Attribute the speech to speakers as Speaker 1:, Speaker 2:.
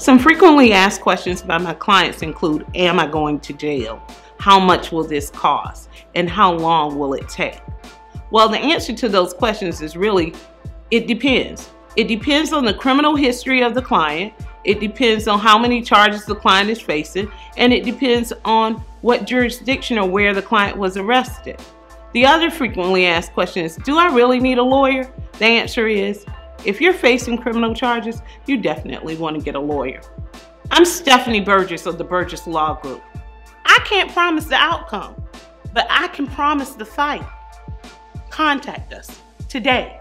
Speaker 1: Some frequently asked questions by my clients include Am I going to jail? How much will this cost? And how long will it take? Well, the answer to those questions is really it depends. It depends on the criminal history of the client, it depends on how many charges the client is facing, and it depends on what jurisdiction or where the client was arrested. The other frequently asked question is Do I really need a lawyer? The answer is if you're facing criminal charges, you definitely want to get a lawyer. I'm Stephanie Burgess of the Burgess Law Group. I can't promise the outcome, but I can promise the fight. Contact us today